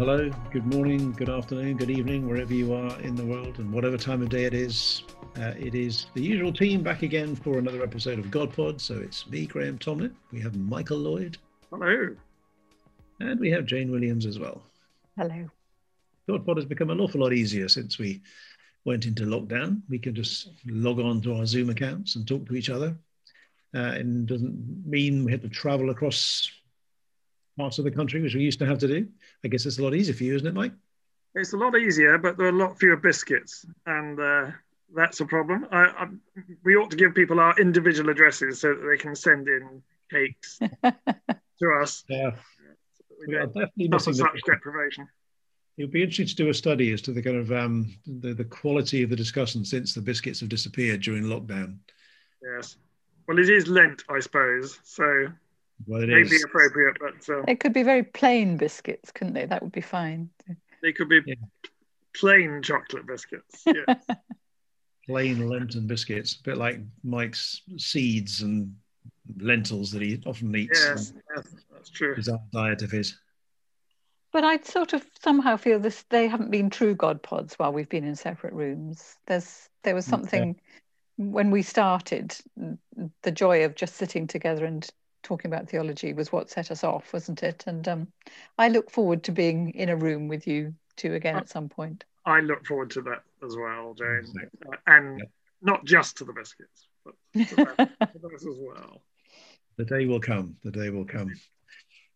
Hello, good morning, good afternoon, good evening, wherever you are in the world, and whatever time of day it is. Uh, it is the usual team back again for another episode of GodPod. So it's me, Graham Tomlin. We have Michael Lloyd. Hello. And we have Jane Williams as well. Hello. GodPod has become an awful lot easier since we went into lockdown. We can just log on to our Zoom accounts and talk to each other. Uh, and doesn't mean we have to travel across parts of the country, which we used to have to do. I guess it's a lot easier for you, isn't it, Mike? It's a lot easier, but there are a lot fewer biscuits, and uh, that's a problem. I, I, we ought to give people our individual addresses so that they can send in cakes to us. Yeah, we are definitely missing such the... deprivation. It would be interesting to do a study as to the kind of um, the, the quality of the discussion since the biscuits have disappeared during lockdown. Yes. Well, it is Lent, I suppose. So well, it maybe is. appropriate, but it could be very plain biscuits, couldn't they? That would be fine. They could be yeah. plain chocolate biscuits. Yeah. plain Lenten biscuits, a bit like Mike's seeds and lentils that he often eats. Yes, yes that's true. Bizarre diet of his. But I'd sort of somehow feel this they haven't been true God pods while we've been in separate rooms. There's there was mm, something when we started, the joy of just sitting together and talking about theology was what set us off, wasn't it? And um, I look forward to being in a room with you two again at some point. I look forward to that as well, Jane, uh, and yeah. not just to the biscuits, but to that, as well. The day will come. The day will come.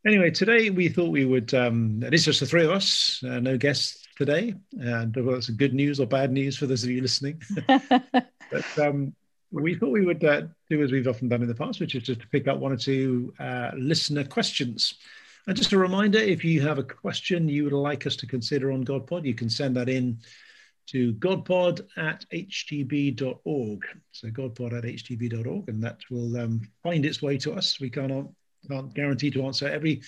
Anyway, today we thought we would. Um, it is just the three of us, uh, no guests today, and well, that's good news or bad news for those of you listening. but um, we thought we would uh, do as we've often done in the past, which is just to pick up one or two uh, listener questions. And just a reminder, if you have a question you would like us to consider on GodPod, you can send that in to godpod at htb.org. So godpod at htb.org, and that will um, find its way to us. We can't, can't guarantee to answer every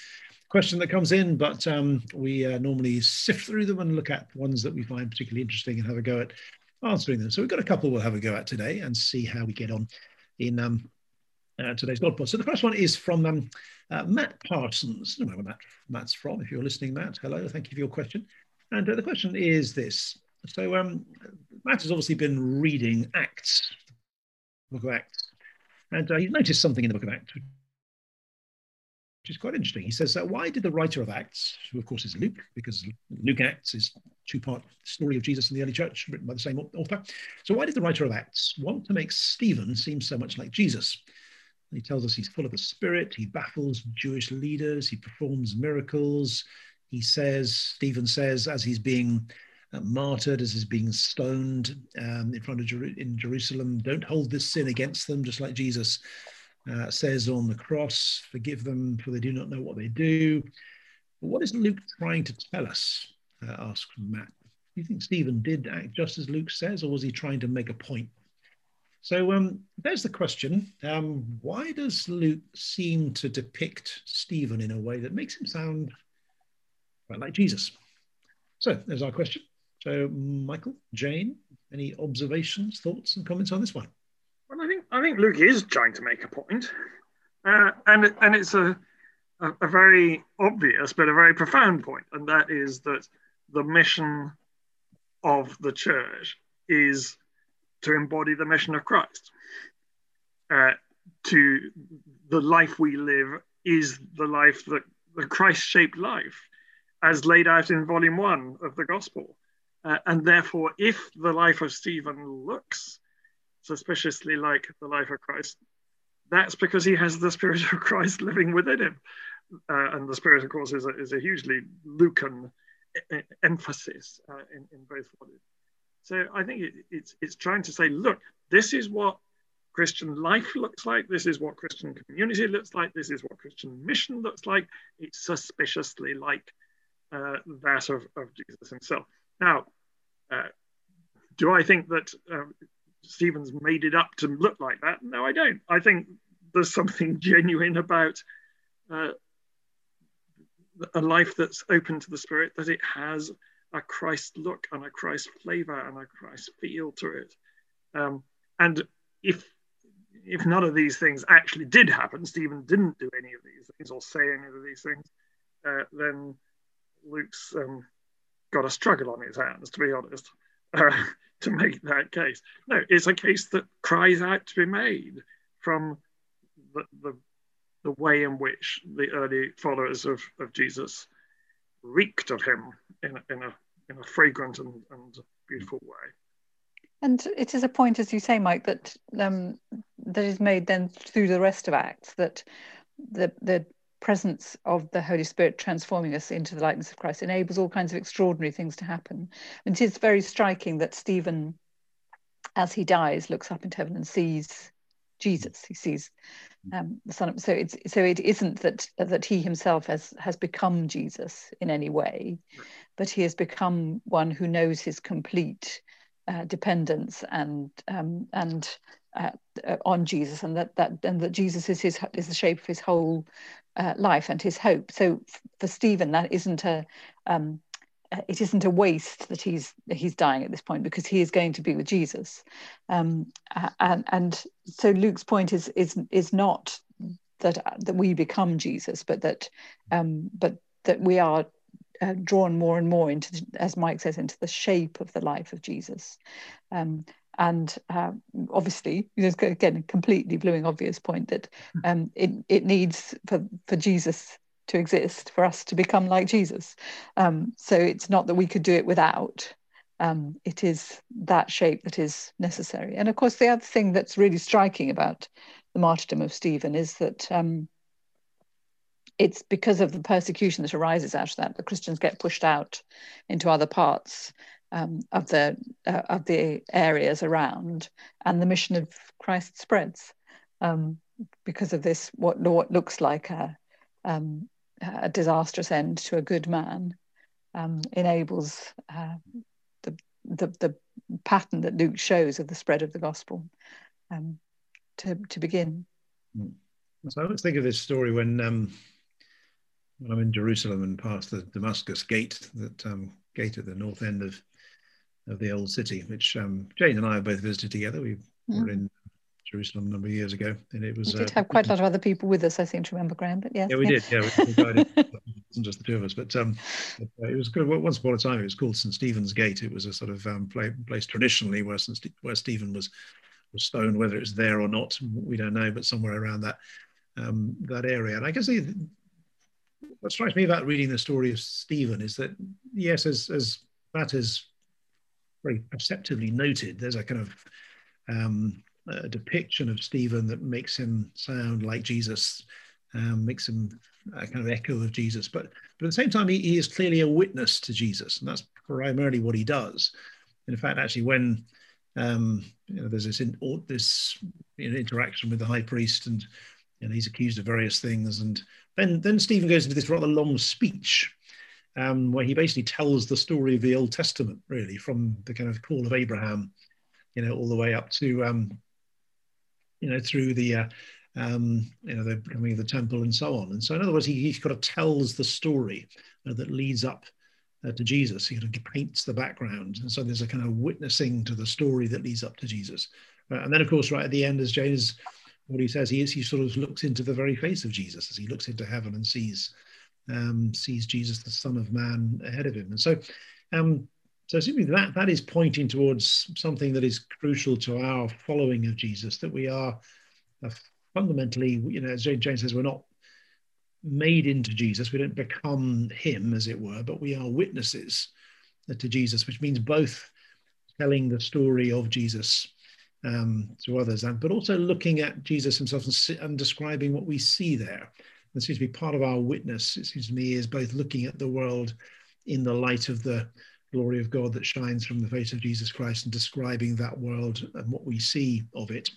question that comes in, but um, we uh, normally sift through them and look at ones that we find particularly interesting and have a go at answering them. So we've got a couple we'll have a go at today and see how we get on in um, uh, today's GodPod. So the first one is from um, uh, Matt Parsons. I don't know where Matt, Matt's from. If you're listening, Matt, hello. Thank you for your question. And uh, the question is this. So um, Matt has obviously been reading Acts, book of Acts, and uh, he's noticed something in the book of Acts, which is quite interesting. He says, uh, why did the writer of Acts, who of course is Luke, because Luke and Acts is two-part story of Jesus in the early church, written by the same author. So why did the writer of Acts want to make Stephen seem so much like Jesus? He tells us he's full of the Spirit, he baffles Jewish leaders, he performs miracles. He says, Stephen says, as he's being uh, martyred, as he's being stoned um, in front of Jer- in Jerusalem, don't hold this sin against them, just like Jesus uh, says on the cross, forgive them for they do not know what they do. But what is Luke trying to tell us? Uh, asks Matt. Do you think Stephen did act just as Luke says, or was he trying to make a point? So um, there's the question. Um, why does Luke seem to depict Stephen in a way that makes him sound quite like Jesus? So there's our question. So, Michael, Jane, any observations, thoughts, and comments on this one? Well, I think I think Luke is trying to make a point, uh, and and it's a, a, a very obvious but a very profound point, and that is that the mission of the church is to embody the mission of Christ. Uh, to the life we live is the life that the Christ-shaped life, as laid out in Volume One of the Gospel, uh, and therefore, if the life of Stephen looks suspiciously like the life of Christ, that's because he has the Spirit of Christ living within him. Uh, and the Spirit, of course, is a, is a hugely Lucan e- emphasis uh, in, in both volumes. So I think it, it's, it's trying to say, look, this is what Christian life looks like. This is what Christian community looks like. This is what Christian mission looks like. It's suspiciously like uh, that of, of Jesus himself. Now, uh, do I think that um, Stephen's made it up to look like that? No, I don't. I think there's something genuine about uh, a life that's open to the Spirit, that it has a Christ look and a Christ flavor and a Christ feel to it. Um, and if if none of these things actually did happen, Stephen didn't do any of these things or say any of these things, uh, then Luke's um, got a struggle on his hands, to be honest, uh, to make that case. No, it's a case that cries out to be made from the, the, the way in which the early followers of, of Jesus reeked of him in, in, a, in a fragrant and, and beautiful way. And it is a point, as you say, Mike, that um, that is made then through the rest of Acts that the the presence of the Holy Spirit transforming us into the likeness of Christ enables all kinds of extraordinary things to happen. And it is very striking that Stephen, as he dies, looks up into heaven and sees Jesus. He sees um, the Son. Of, so it's so it isn't that that he himself has has become Jesus in any way, but he has become one who knows his complete uh, dependence and um, and uh, uh, on Jesus, and that that and that Jesus is his is the shape of his whole uh, life and his hope. So for Stephen, that isn't a um, uh, it isn't a waste that he's he's dying at this point because he is going to be with Jesus, um, and and so Luke's point is is is not that that we become Jesus, but that um, but that we are uh, drawn more and more into, as Mike says, into the shape of the life of Jesus. Um, and uh, obviously, again, a completely blowing obvious point that um, it, it needs for, for Jesus to exist, for us to become like Jesus. Um, so it's not that we could do it without. Um, it is that shape that is necessary. And of course, the other thing that's really striking about the martyrdom of Stephen is that um, it's because of the persecution that arises out of that the Christians get pushed out into other parts um, of the uh, of the areas around, and the mission of Christ spreads um, because of this. What what looks like a um, a disastrous end to a good man um, enables uh, the, the the pattern that Luke shows of the spread of the gospel um, to to begin. Hmm. So I always think of this story when um, when I'm in Jerusalem and past the Damascus gate, that gate at the north end of of the old city, which um, Jane and I have both visited together. We mm. were in Jerusalem a number of years ago, and it was. We did uh, have quite a lot of other people with us, I seem to remember, Graham. But yes, yeah, we yeah. did. Yeah, we, guided. it wasn't just the two of us, but um, it was good. Once upon a time, it was called St Stephen's Gate. It was a sort of um, place traditionally where St. where Stephen was was stoned. Whether it's there or not, we don't know, but somewhere around that um, that area. And I guess the, what strikes me about reading the story of Stephen is that, yes, as, as that is very perceptively noted, there's a kind of um, a depiction of Stephen that makes him sound like Jesus, um, makes him a kind of echo of Jesus. But, but at the same time, he, he is clearly a witness to Jesus, and that's primarily what he does. In fact, actually, when um, you know, there's this in, this you know, interaction with the high priest, and and he's accused of various things. And then, then Stephen goes into this rather long speech um, where he basically tells the story of the Old Testament, really, from the kind of call of Abraham, you know, all the way up to, um, you know, through the, uh, um, you know, the coming of the temple and so on. And so, in other words, he, he kind of tells the story uh, that leads up uh, to Jesus. He kind of paints the background. And so there's a kind of witnessing to the story that leads up to Jesus. Uh, and then, of course, right at the end, as Jane is what he says he is he sort of looks into the very face of Jesus as he looks into heaven and sees um, sees Jesus the Son of Man ahead of him, and so um, so simply that that is pointing towards something that is crucial to our following of Jesus that we are uh, fundamentally you know as James says we're not made into Jesus. We don't become him as it were but we are witnesses to Jesus which means both telling the story of Jesus um, to others, and but also looking at Jesus himself and, and describing what we see there. That seems to be part of our witness. It seems to me is both looking at the world in the light of the glory of God that shines from the face of Jesus Christ and describing that world and what we see of it,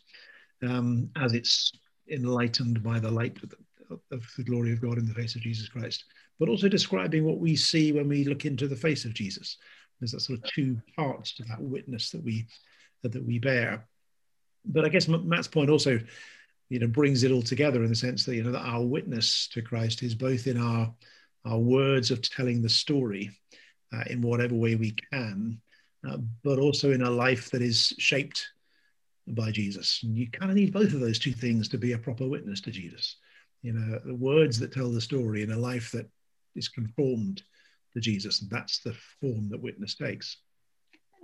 um, as it's enlightened by the light of the, of the glory of God in the face of Jesus Christ, but also describing what we see when we look into the face of Jesus. There's that sort of two parts to that witness that we that we bear. But I guess Matt's point also, you know, brings it all together in the sense that you know that our witness to Christ is both in our our words of telling the story uh, in whatever way we can, uh, but also in a life that is shaped by Jesus. And you kind of need both of those two things to be a proper witness to Jesus. You know, the words that tell the story in a life that is conformed to Jesus. And that's the form that witness takes.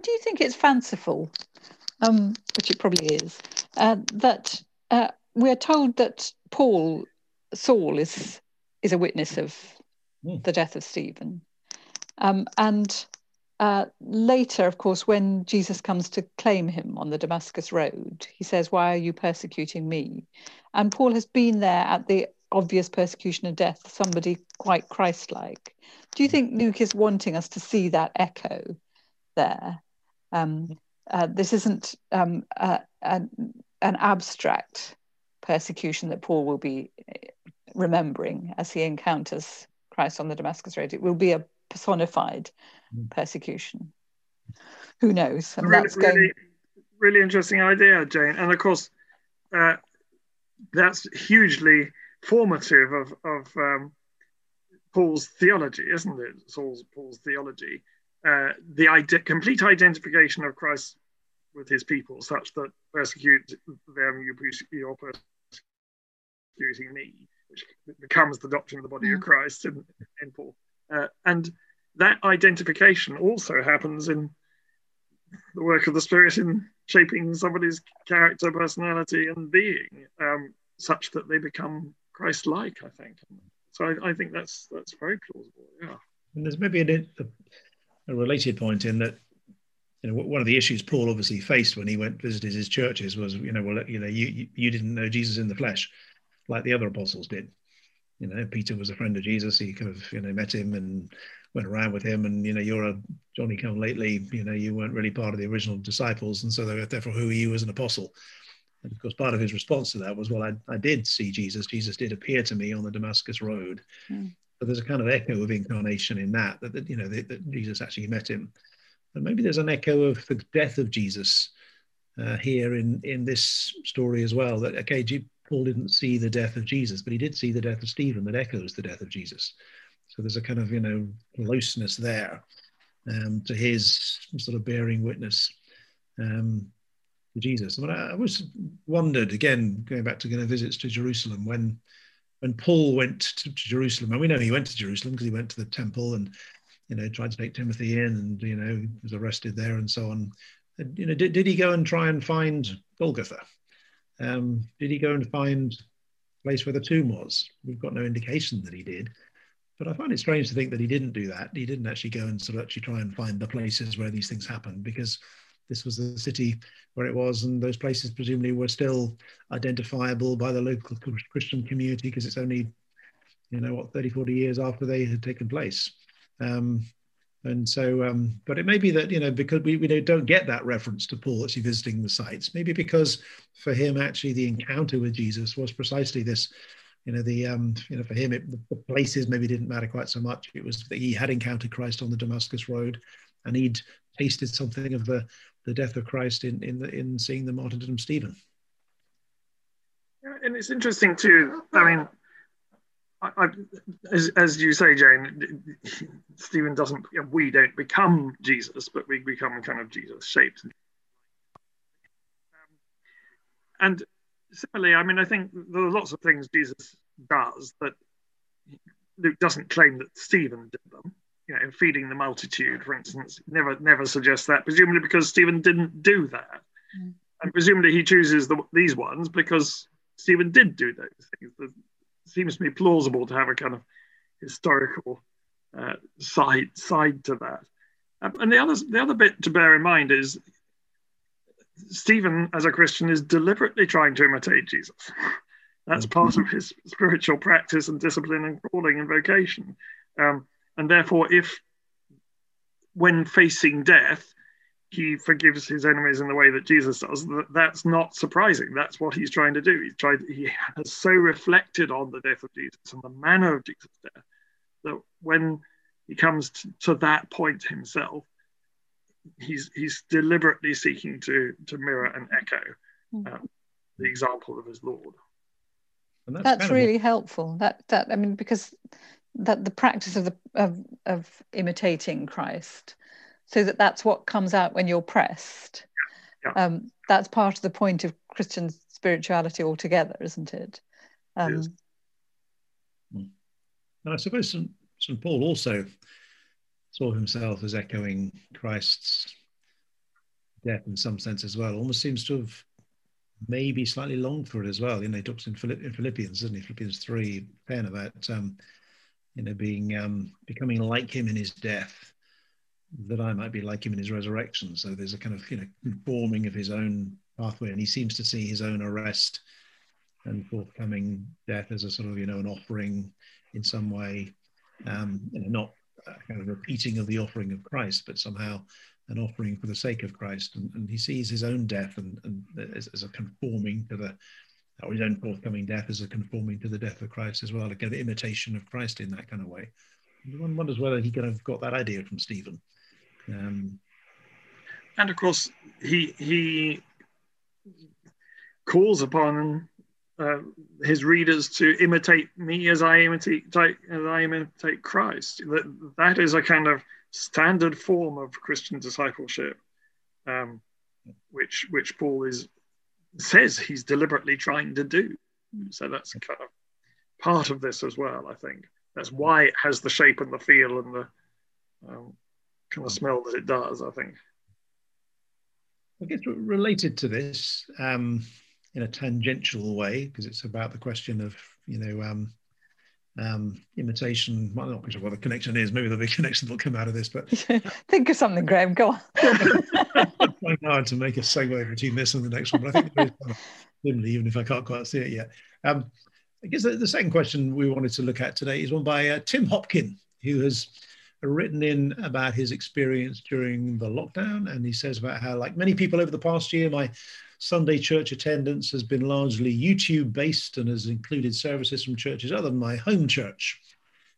Do you think it's fanciful, um, which it probably is, uh, that uh, we're told that Paul, Saul, is is a witness of mm. the death of Stephen, um, and uh, later, of course, when Jesus comes to claim him on the Damascus Road, he says, Why are you persecuting me? And Paul has been there at the obvious persecution and death, somebody quite Christ like. Do you think Luke is wanting us to see that echo there? Um, uh, this isn't um, uh, an, an abstract persecution that Paul will be uh, remembering as he encounters Christ on the Damascus Road. It will be a personified mm. persecution. Who knows? And really, that's going... really, really interesting idea, Jane. And of course, uh, that's hugely formative of, of um, Paul's theology, isn't it? Saul's Paul's theology, uh, the ide- complete identification of Christ with his people, such that persecute them, you you're persecuting me, which becomes the doctrine of the body mm. of Christ in, in Paul. Uh, and that identification also happens in the work of the Spirit in shaping somebody's character, personality, and being, um, such that they become Christ-like. I think. So I, I, think that's that's very plausible. Yeah. And there's maybe a, a related point in that you know, one of the issues Paul obviously faced when he went visited his churches was, you know, well, you know, you you didn't know Jesus in the flesh, like the other apostles did. You know, Peter was a friend of Jesus. He kind of, you know, met him and went around with him. And you know, you're a Johnny come lately. You know, you weren't really part of the original disciples, and so therefore, who are you as an apostle? And of course, part of his response to that was, well, I, I did see Jesus. Jesus did appear to me on the Damascus Road. Mm. But there's a kind of echo of incarnation in that, that, that you know, that, that Jesus actually met him. And maybe there's an echo of the death of Jesus uh, here in in this story as well. That okay, Paul didn't see the death of Jesus, but he did see the death of Stephen that echoes the death of Jesus. So there's a kind of you know closeness there um, to his sort of bearing witness um, Jesus. I mean, I, was wondered again going back to kind of visits to Jerusalem when when Paul went to, to Jerusalem, and we know he went to Jerusalem because he went to the temple and you know tried to take Timothy in, and you know was arrested there and so on. And, you know, did, did he go and try and find Golgotha? Um, did he go and find place where the tomb was? We've got no indication that he did. But I find it strange to think that he didn't do that. He didn't actually go and sort of actually try and find the places where these things happened because this was the city where it was, and those places presumably were still identifiable by the local Christian community because it's only, you know, what, 30, 40 years after they had taken place. Um, and so, um, but it may be that, you know, because we, we don't get that reference to Paul actually visiting the sites, maybe because for him, actually, the encounter with Jesus was precisely this you know the um you know for him it, the places maybe didn't matter quite so much it was that he had encountered christ on the damascus road and he'd tasted something of the the death of christ in in the, in seeing the martyrdom of stephen and it's interesting too i mean I, I, as, as you say jane stephen doesn't we don't become jesus but we become kind of jesus shaped um, and similarly, I mean, I think there are lots of things Jesus does that Luke doesn't claim that Stephen did them. You know, feeding the multitude, for instance, never never suggests that. Presumably because Stephen didn't do that, mm. and presumably he chooses the, these ones because Stephen did do those things. It seems to me plausible to have a kind of historical uh, side side to that. Um, and the other the other bit to bear in mind is Stephen, as a Christian, is deliberately trying to imitate Jesus. That's part of his spiritual practice and discipline and calling and vocation. Um, and therefore, if when facing death, he forgives his enemies in the way that Jesus does. That's not surprising. That's what he's trying to do. He's tried. He has so reflected on the death of Jesus and the manner of Jesus' death that when he comes to, to that point himself, he's he's deliberately seeking to to mirror and echo hmm. uh, the example of his Lord. that's, that's really helpful. That that I mean because that the practice of the of, of imitating Christ, so that that's what comes out when you're pressed. Yeah. Yeah. Um, that's part of the point of Christian spirituality altogether, isn't it? Um, it is. And I suppose St. St. Paul also saw himself as echoing Christ's death in some sense as well. Almost seems to have maybe slightly longed for it as well. You know, he talks in, Philipp- in Philippians, doesn't he? Philippians 3 10 about, um, you know, being um, becoming like him in his death, that I might be like him in his resurrection. So there's a kind of, you know, forming of his own pathway. And he seems to see his own arrest and forthcoming death as a sort of, you know, an offering in some way, um, you know, not kind of repeating of the offering of Christ, but somehow an offering for the sake of Christ. And, and he sees his own death and, and as, as, a conforming to the, or his own forthcoming death as a conforming to the death of Christ as well, a kind imitation of Christ in that kind of way. One wonders whether he kind of got that idea from Stephen. Um, and of course, he he calls upon uh, his readers to imitate me as I imitate as I imitate Christ. That that is a kind of standard form of Christian discipleship, um, which which Paul is says he's deliberately trying to do. So that's kind of part of this as well. I think that's why it has the shape and the feel and the um, kind of smell that it does. I think. I guess related to this. Um, in a tangential way because it's about the question of you know um, um, imitation. Well, I'm not sure what the connection is. Maybe there'll be a connection that'll come out of this. But think of something, Graham. Go on. I'm trying hard to make a segue between this and the next one, but I think there is kind of dimly, even if I can't quite see it yet. Um, I guess the, the, second question we wanted to look at today is one by uh, Tim Hopkin, who has written in about his experience during the lockdown, and he says about how, like many people over the past year, my Sunday church attendance has been largely YouTube based and has included services from churches other than my home church.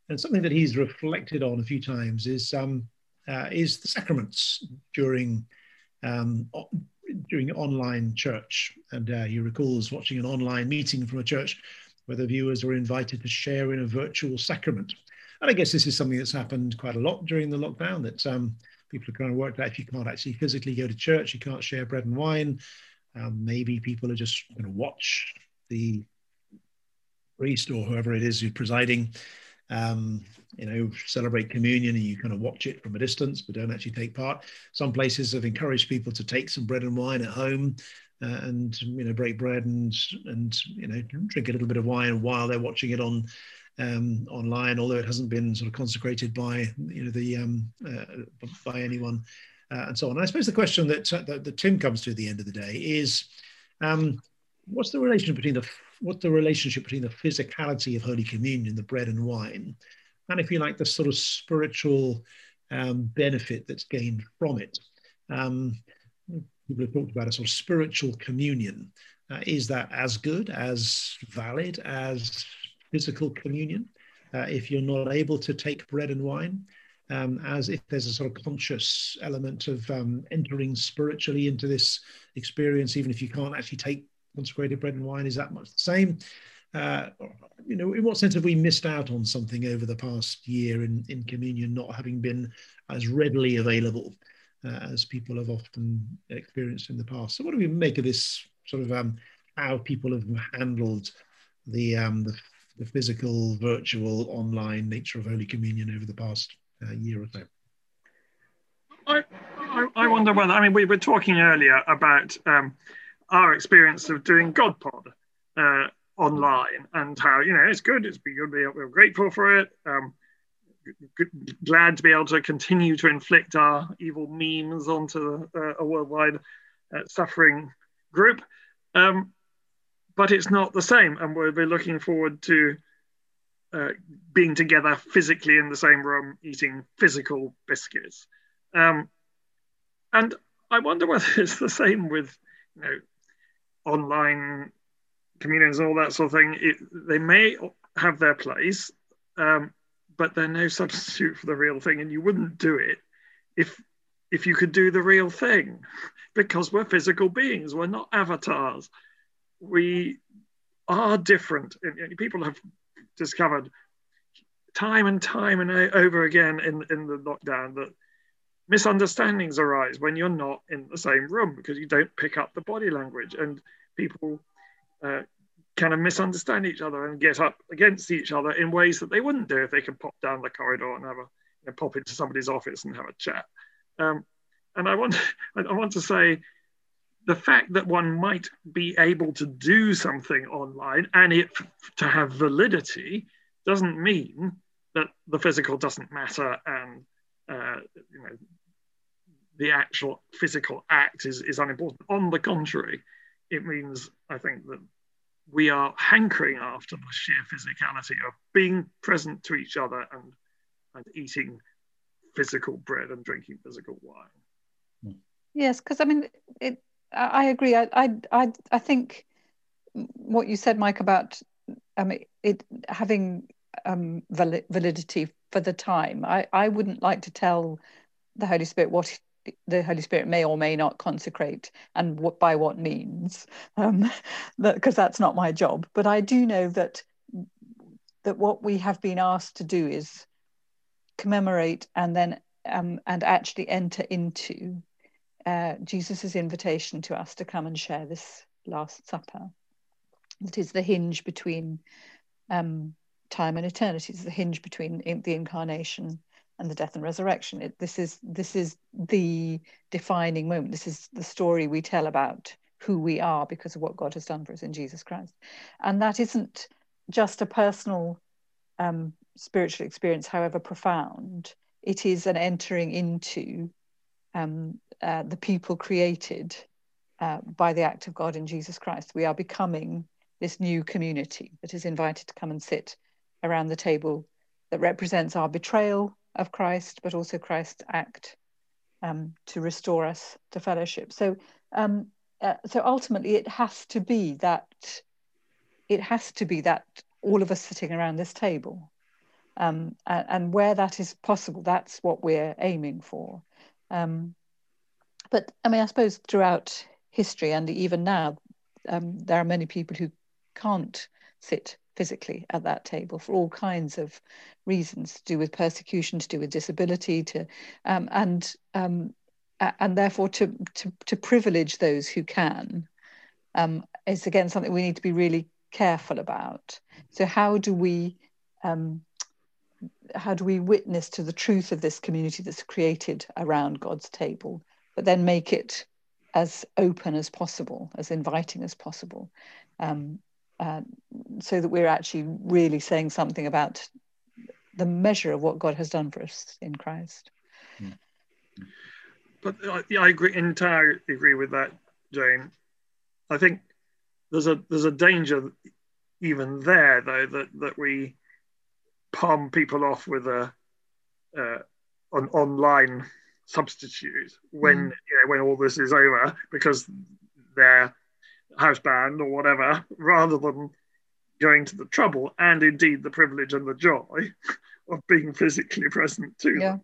And something that he's reflected on a few times is um, uh, is the sacraments during um, during online church. And uh, he recalls watching an online meeting from a church where the viewers were invited to share in a virtual sacrament. And I guess this is something that's happened quite a lot during the lockdown. That um, people have kind of worked out if you can't actually physically go to church, you can't share bread and wine. Um, maybe people are just going to watch the priest or whoever it is who's presiding, um, you know, celebrate communion and you kind of watch it from a distance, but don't actually take part. Some places have encouraged people to take some bread and wine at home uh, and you know break bread and and you know drink a little bit of wine while they're watching it on um, online, although it hasn't been sort of consecrated by you know the um, uh, by anyone and so on. And I suppose the question that, uh, that, that Tim comes to at the end of the day is, um, what's the relation between the what's the relationship between the physicality of Holy Communion, the bread and wine, and if you like, the sort of spiritual um, benefit that's gained from it. Um, people have talked about a sort of spiritual communion. Uh, is that as good, as valid as physical communion? Uh, if you're not able to take bread and wine, um, as if there's a sort of conscious element of um, entering spiritually into this experience, even if you can't actually take consecrated bread and wine, is that much the same? Uh, you know, in what sense have we missed out on something over the past year in, in communion not having been as readily available uh, as people have often experienced in the past? So, what do we make of this sort of um, how people have handled the, um, the the physical, virtual, online nature of Holy Communion over the past uh, year or so. I, I, I, wonder whether, I mean, we were talking earlier about um, our experience of doing GodPod uh, online and how, you know, it's good, it's been good, we're grateful for it. Um, glad to be able to continue to inflict our evil memes onto uh, a worldwide uh, suffering group. Um, but it's not the same, and we'll be looking forward to uh, being together physically in the same room, eating physical biscuits. Um, and I wonder whether it's the same with you know online communions and all that sort of thing. It, they may have their place, um, but they're no substitute for the real thing, and you wouldn't do it if if you could do the real thing, because we're physical beings. We're not avatars. We are different. People have discovered time and time and over again in, in the lockdown that misunderstandings arise when you're not in the same room because you don't pick up the body language and people uh, kind of misunderstand each other and get up against each other in ways that they wouldn't do if they could pop down the corridor and have a you know, pop into somebody's office and have a chat. Um, and I want I want to say the fact that one might be able to do something online and it to have validity doesn't mean that the physical doesn't matter and uh, you know the actual physical act is, is unimportant. On the contrary, it means I think that we are hankering after the sheer physicality of being present to each other and and eating physical bread and drinking physical wine. Yes, because I mean, it, I agree. I, I, I, think what you said, Mike, about I mean, it having um, validity for the time. I, I wouldn't like to tell the Holy Spirit what the Holy Spirit may or may not consecrate and what by what means, um, because that, that's not my job. But I do know that that what we have been asked to do is commemorate and then um, and actually enter into uh, Jesus's invitation to us to come and share this Last Supper. That is the hinge between um, time and eternity. It's the hinge between the incarnation and the death and resurrection. It, this is this is the defining moment. This is the story we tell about who we are because of what God has done for us in Jesus Christ, and that isn't just a personal um, spiritual experience, however profound. It is an entering into um, uh, the people created uh, by the act of God in Jesus Christ. We are becoming this new community that is invited to come and sit around the table that represents our betrayal of Christ, but also Christ's act um, to restore us to fellowship. So, um, uh, so ultimately, it has to be that it has to be that all of us sitting around this table, um, and, and, where that is possible, that's what we're aiming for. Um, but I mean, I suppose throughout history and even now, um, there are many people who can't sit physically at that table for all kinds of reasons to do with persecution, to do with disability, to um, and um, and therefore to, to to privilege those who can um, is again something we need to be really careful about. So how do we um, how do we witness to the truth of this community that's created around God's table, but then make it as open as possible, as inviting as possible, um, uh, so that we're actually really saying something about the measure of what God has done for us in Christ. Hmm. But uh, yeah, I agree entirely agree with that, Jane. I think there's a there's a danger even there though that that we palm people off with a uh, an online substitute when mm. you know when all this is over because they're house band or whatever, rather than going to the trouble and indeed the privilege and the joy of being physically present to yeah. them.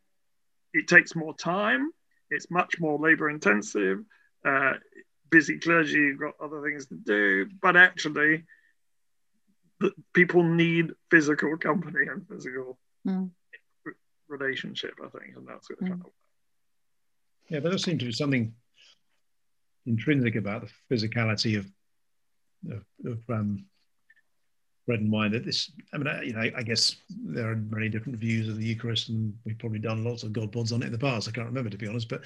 It takes more time, it's much more labor intensive. Uh, busy clergy, you've got other things to do, but actually, the, people need physical company and physical mm. relationship, I think, and that's mm. kind of. Yeah, but there seems to be something intrinsic about the physicality of of, of um, bread and wine. That this, I mean, I, you know, I, I, guess there are many different views of the Eucharist, and we've probably done lots of God pods on it in the past. I can't remember to be honest, but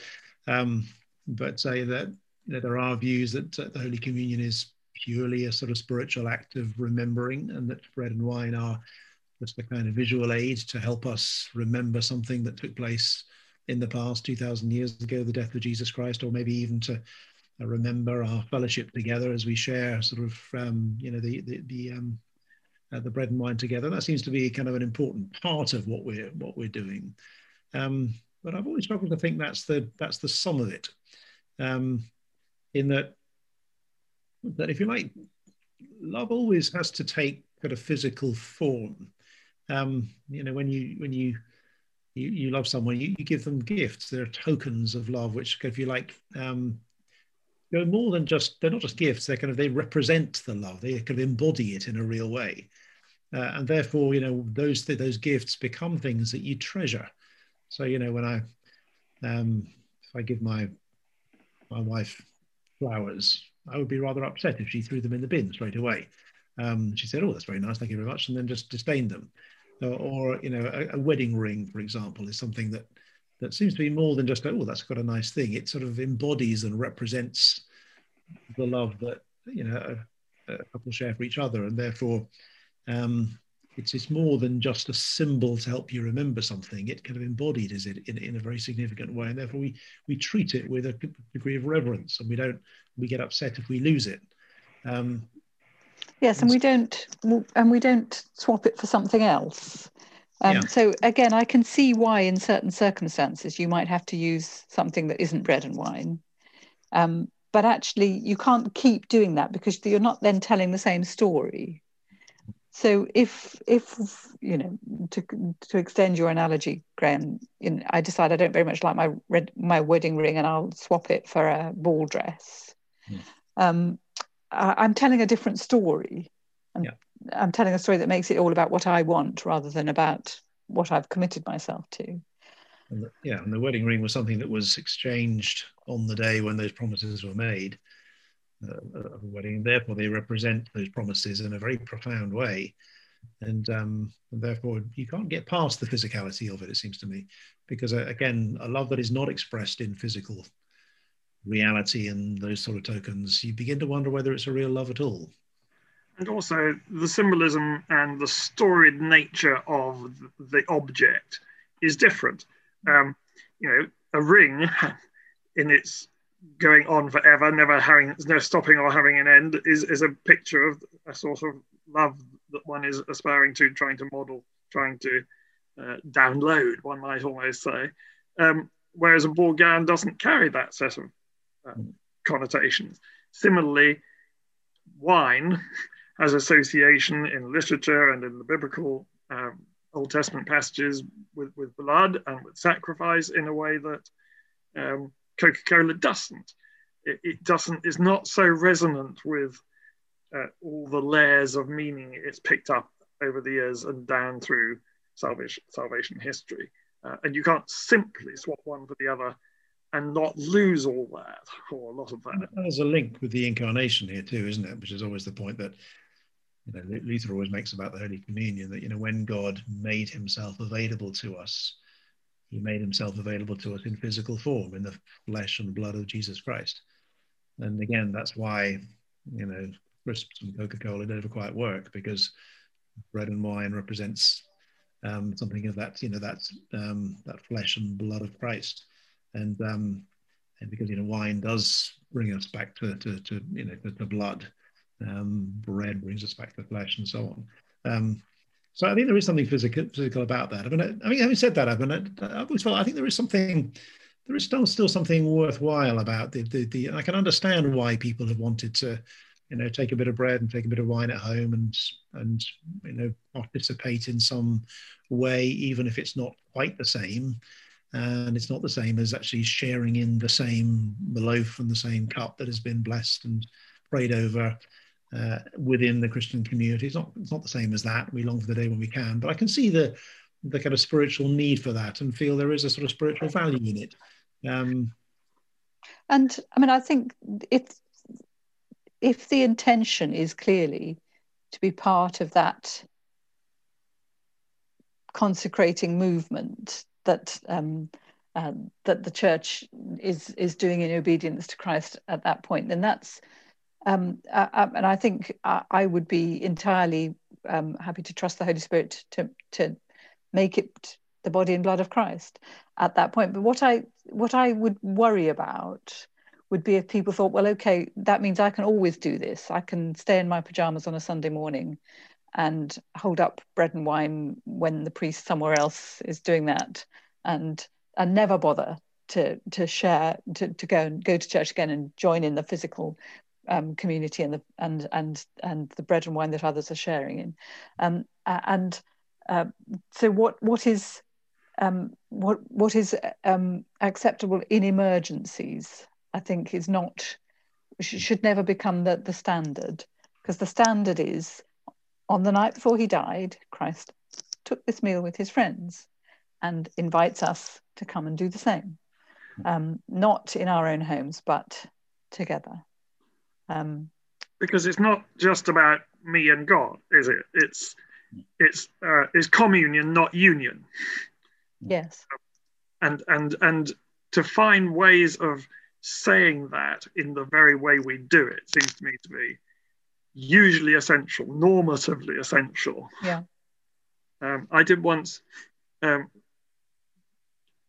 um, but say that you know, there are views that uh, the Holy Communion is purely a sort of spiritual act of remembering, and that bread and wine are just a kind of visual aid to help us remember something that took place in the past 2000 years ago the death of jesus christ or maybe even to remember our fellowship together as we share sort of um, you know the the, the um, uh, the bread and wine together. That seems to be kind of an important part of what we're what we're doing. Um, but I've always struggled to think that's the that's the sum of it. um, in that that if you like, love always has to take kind of physical form. Um, you know, when you when you you, you love someone, you, you give them gifts. They're tokens of love, which, if you like, um, go more than just they're not just gifts. They're kind of they represent the love. They kind of embody it in a real way, uh, and therefore, you know, those those gifts become things that you treasure. So, you know, when I um, if I give my my wife flowers, I would be rather upset if she threw them in the bin straight away. Um, she said, "Oh, that's very nice, thank you very much," and then just disdained them. Or, or you know, a, a, wedding ring, for example, is something that that seems to be more than just, "Oh, that's got a nice thing." It sort of embodies and represents the love that you know a, a couple share for each other, and therefore, um, it's it's more than just a symbol to help you remember something. It kind of embodied is it in, in a very significant way, and therefore we we treat it with a degree of reverence, and we don't we get upset if we lose it. Um, yes, and we don't and we don't swap it for something else. Um, yeah. So again, I can see why in certain circumstances you might have to use something that isn't bread and wine. Um, but actually, you can't keep doing that because you're not then telling the same story. So if if you know to to extend your analogy, Graham, in, I decide I don't very much like my red, my wedding ring and I'll swap it for a ball dress. Yeah. Um, I, am telling a different story. I'm, yeah. I'm telling a story that makes it all about what I want rather than about what I've committed myself to. And the, yeah, and the wedding ring was something that was exchanged on the day when those promises were made a wedding. And therefore, they represent those promises in a very profound way. And, um, therefore, you can't get past the physicality of it, it seems to me, because uh, again, a love that is not expressed in physical reality and those sort of tokens, you begin to wonder whether it's a real love at all. And also the symbolism and the storied nature of the object is different. Um, you know, a ring in its going on forever, never having no stopping or having an end, is, is a picture of a sort of love that one is aspiring to, trying to model, trying to uh, download, one might almost say. Um, whereas a gown doesn't carry that set of um, connotations. Similarly, wine has association in literature and in the biblical um, Old Testament passages with, with blood and with sacrifice in a way that um, Coca-Cola doesn't. It, it, doesn't. It's not so resonant with uh, all the layers of meaning it's picked up over the years and down through salvation salvation history. Uh, and you can't simply swap one for the other and not lose all that or a lot of that. There's a link with the incarnation here too, isn't it? Which is always the point that you know Luther always makes about the Holy Communion that you know when God made Himself available to us, He made Himself available to us in physical form, in the flesh and blood of Jesus Christ. And again, that's why you know crisps and Coca-Cola never quite work because bread and wine represents um, something of that you know that um, that flesh and blood of Christ and um, and because you know wine does bring us back to to, to you know to, the blood, um, bread brings us back to flesh, and so on. So I think there is something physical physical about that. I mean, I mean, having said that, I mean, I, always felt I think there is something. There is still still something worthwhile about the, the the. I can understand why people have wanted to, you know, take a bit of bread and take a bit of wine at home and and you know participate in some way, even if it's not quite the same and it's not the same as actually sharing in the same loaf and the same cup that has been blessed and prayed over uh, within the Christian community. It's not it's not the same as that. We long for the day when we can, but I can see the the kind of spiritual need for that and feel there is a sort of spiritual value in it. Um, and I mean, I think if if the intention is clearly to be part of that consecrating movement that um, uh, that the church is is doing in obedience to Christ at that point, then that's um, uh, uh, and I think I, I would be entirely um, happy to trust the Holy Spirit to to make it the body and blood of Christ at that point. But what I what I would worry about would be if people thought, well, okay, that means I can always do this. I can stay in my pajamas on a Sunday morning and hold up bread and wine when the priest somewhere else is doing that and and never bother to to share to, to go and go to church again and join in the physical um, community and the and and and the bread and wine that others are sharing in. Um, and uh, so what what is um, what what is um, acceptable in emergencies I think is not should never become the, the standard. Because the standard is on the night before he died Christ took this meal with his friends and invites us to come and do the same. Um, not in our own homes, but together. Um, because it's not just about me and God, is it? It's it's uh, it's communion, not union. Yes. And and and to find ways of saying that in the very way we do it seems to me to be usually essential, normatively essential. Yeah. Um, I did once um,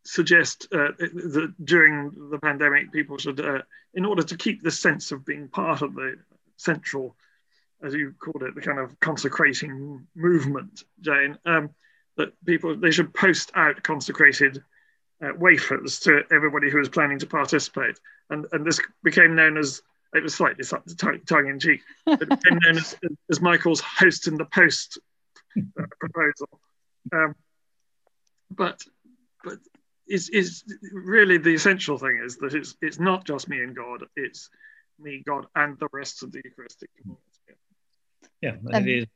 suggest uh, that during the pandemic, people should, uh, in order to keep the sense of being part of the central, as you called it, the kind of consecrating movement, Jane, um, that people they should post out consecrated uh, wafers to everybody who was planning to participate, and and this became known as it was slightly tongue in cheek, it became known as, as Michael's host in the post uh, proposal. Um, but but is is really the essential thing is that it's it's not just me and God, it's me, God, and the rest of the Eucharistic community. Yeah, and it is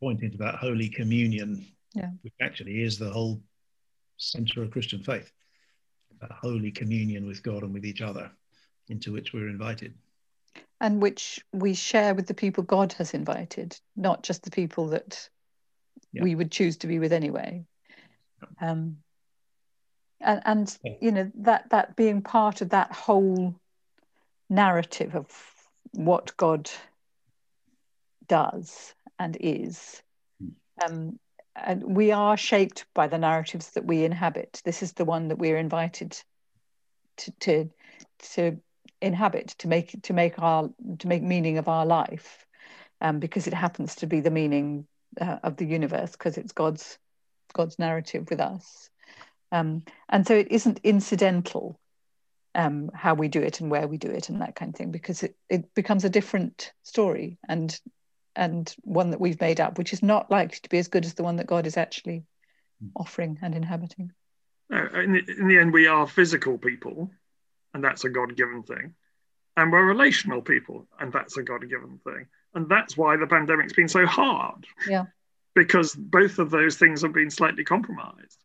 pointing to that Holy Communion, yeah. which actually is the whole center of Christian faith, that Holy Communion with God and with each other, into which we're invited. And which we share with the people God has invited, not just the people that yeah. we would choose to be with anyway. Um, and, and you know that that being part of that whole narrative of what God does and is. Um, and we are shaped by the narratives that we inhabit. This is the one that we're invited to to, to inhabit, to make to make our to make meaning of our life, um, because it happens to be the meaning uh, of the universe, because it's God's God's narrative with us. Um, and so it isn't incidental um, how we do it and where we do it and that kind of thing, because it, it becomes a different story and and one that we've made up, which is not likely to be as good as the one that God is actually offering and inhabiting. No, in, the, in the end, we are physical people, and that's a God given thing. And we're relational people, and that's a God given thing. And that's why the pandemic's been so hard. Yeah. Because both of those things have been slightly compromised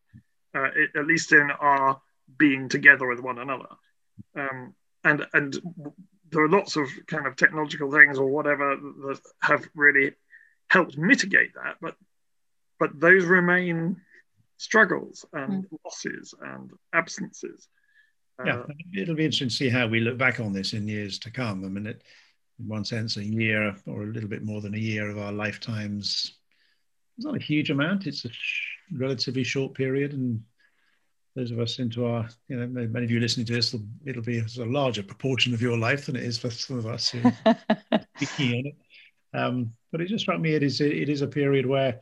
uh, at least in our being together with one another. Um, and and there are lots of kind of technological things or whatever that have really helped mitigate that, but but those remain struggles and mm. losses and absences. Yeah, uh, it'll be interesting to see how we look back on this in years to come. I mean, it, in one sense, a year or a little bit more than a year of our lifetimes it's not a huge amount. It's a relatively short period, and those of us into our, you know, many of you listening to this, it'll be a larger proportion of your life than it is for some of us who it. Um, but it just struck me it is it is a period where,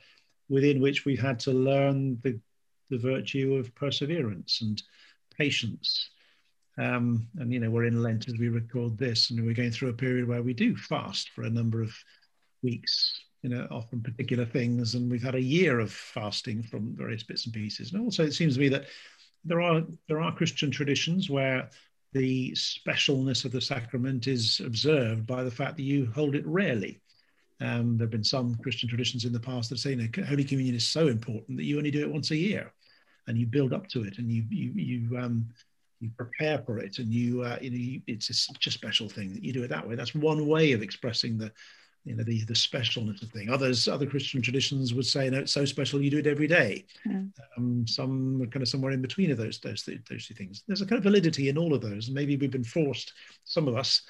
within which we've had to learn the the virtue of perseverance and patience. Um, and you know we're in Lent as we record this, and we're going through a period where we do fast for a number of weeks you know, often particular things. And we've had a year of fasting from various bits and pieces. And also, it seems to me that there are there are Christian traditions where the specialness of the sacrament is observed by the fact that you hold it rarely. Um, there have been some Christian traditions in the past that say you know, Holy Communion is so important that you only do it once a year, and you build up to it, and you you you um, you prepare for it, and you uh, you know you, it's, such a special thing that you do it that way. That's one way of expressing the you know the the specialness of thing. Others, other Christian traditions would say, no, it's so special you do it every day. Mm. Um, some are kind of somewhere in between of those those those two things. There's a kind of validity in all of those. Maybe we've been forced, some of us,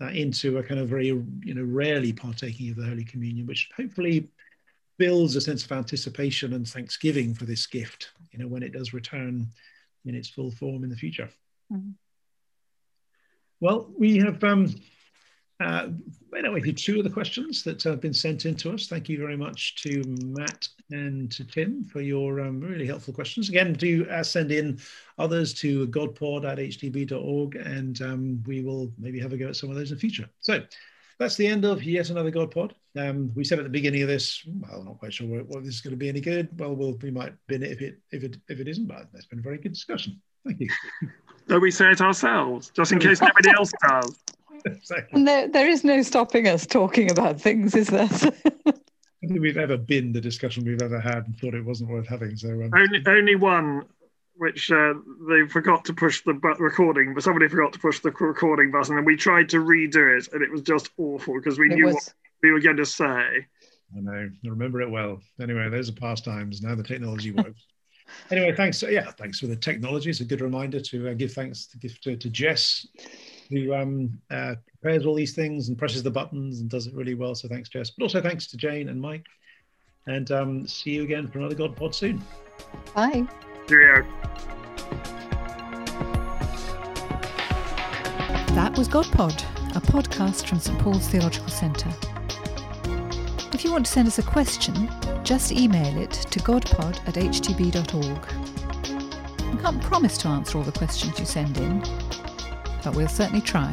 uh, into a kind of very you know rarely partaking of the Holy Communion, which hopefully builds a sense of anticipation and thanksgiving for this gift. You know when it does return in its full form in the future. Mm. Well, we have. Um, Uh, anyway, two of the questions that have been sent in to us. Thank you very much to Matt and to Tim for your um, really helpful questions. Again, do uh, send in others to godpod at and um, we will maybe have a go at some of those in the future. So that's the end of yet another GodPod. Um, we said at the beginning of this, well, I'm not quite sure what, what this is going to be any good. Well, we'll we might bin it if it if it if it isn't, but that's been a very good discussion. Thank you. So we say it ourselves, just in case nobody else does. Exactly. And there, there is no stopping us talking about things, is there? I think we've ever been the discussion we've ever had and thought it wasn't worth having. So um, only only one, which uh, they forgot to push the bu- recording, but somebody forgot to push the recording button, and we tried to redo it, and it was just awful because we it knew was... what we were going to say. I know. I remember it well. Anyway, those are past times. Now the technology works. anyway, thanks. Yeah, thanks for the technology. It's a good reminder to uh, give thanks to give to, to Jess, who um, uh, prepares all these things and presses the buttons and does it really well. So thanks, Jess. But also thanks to Jane and Mike. And um, see you again for another God Pod soon. Bye. Cheerio. That was God Pod, a podcast from St Paul's Theological Centre. If you want to send us a question, just email it to godpod at htb.org. We can't promise to answer all the questions you send in, but we'll certainly try.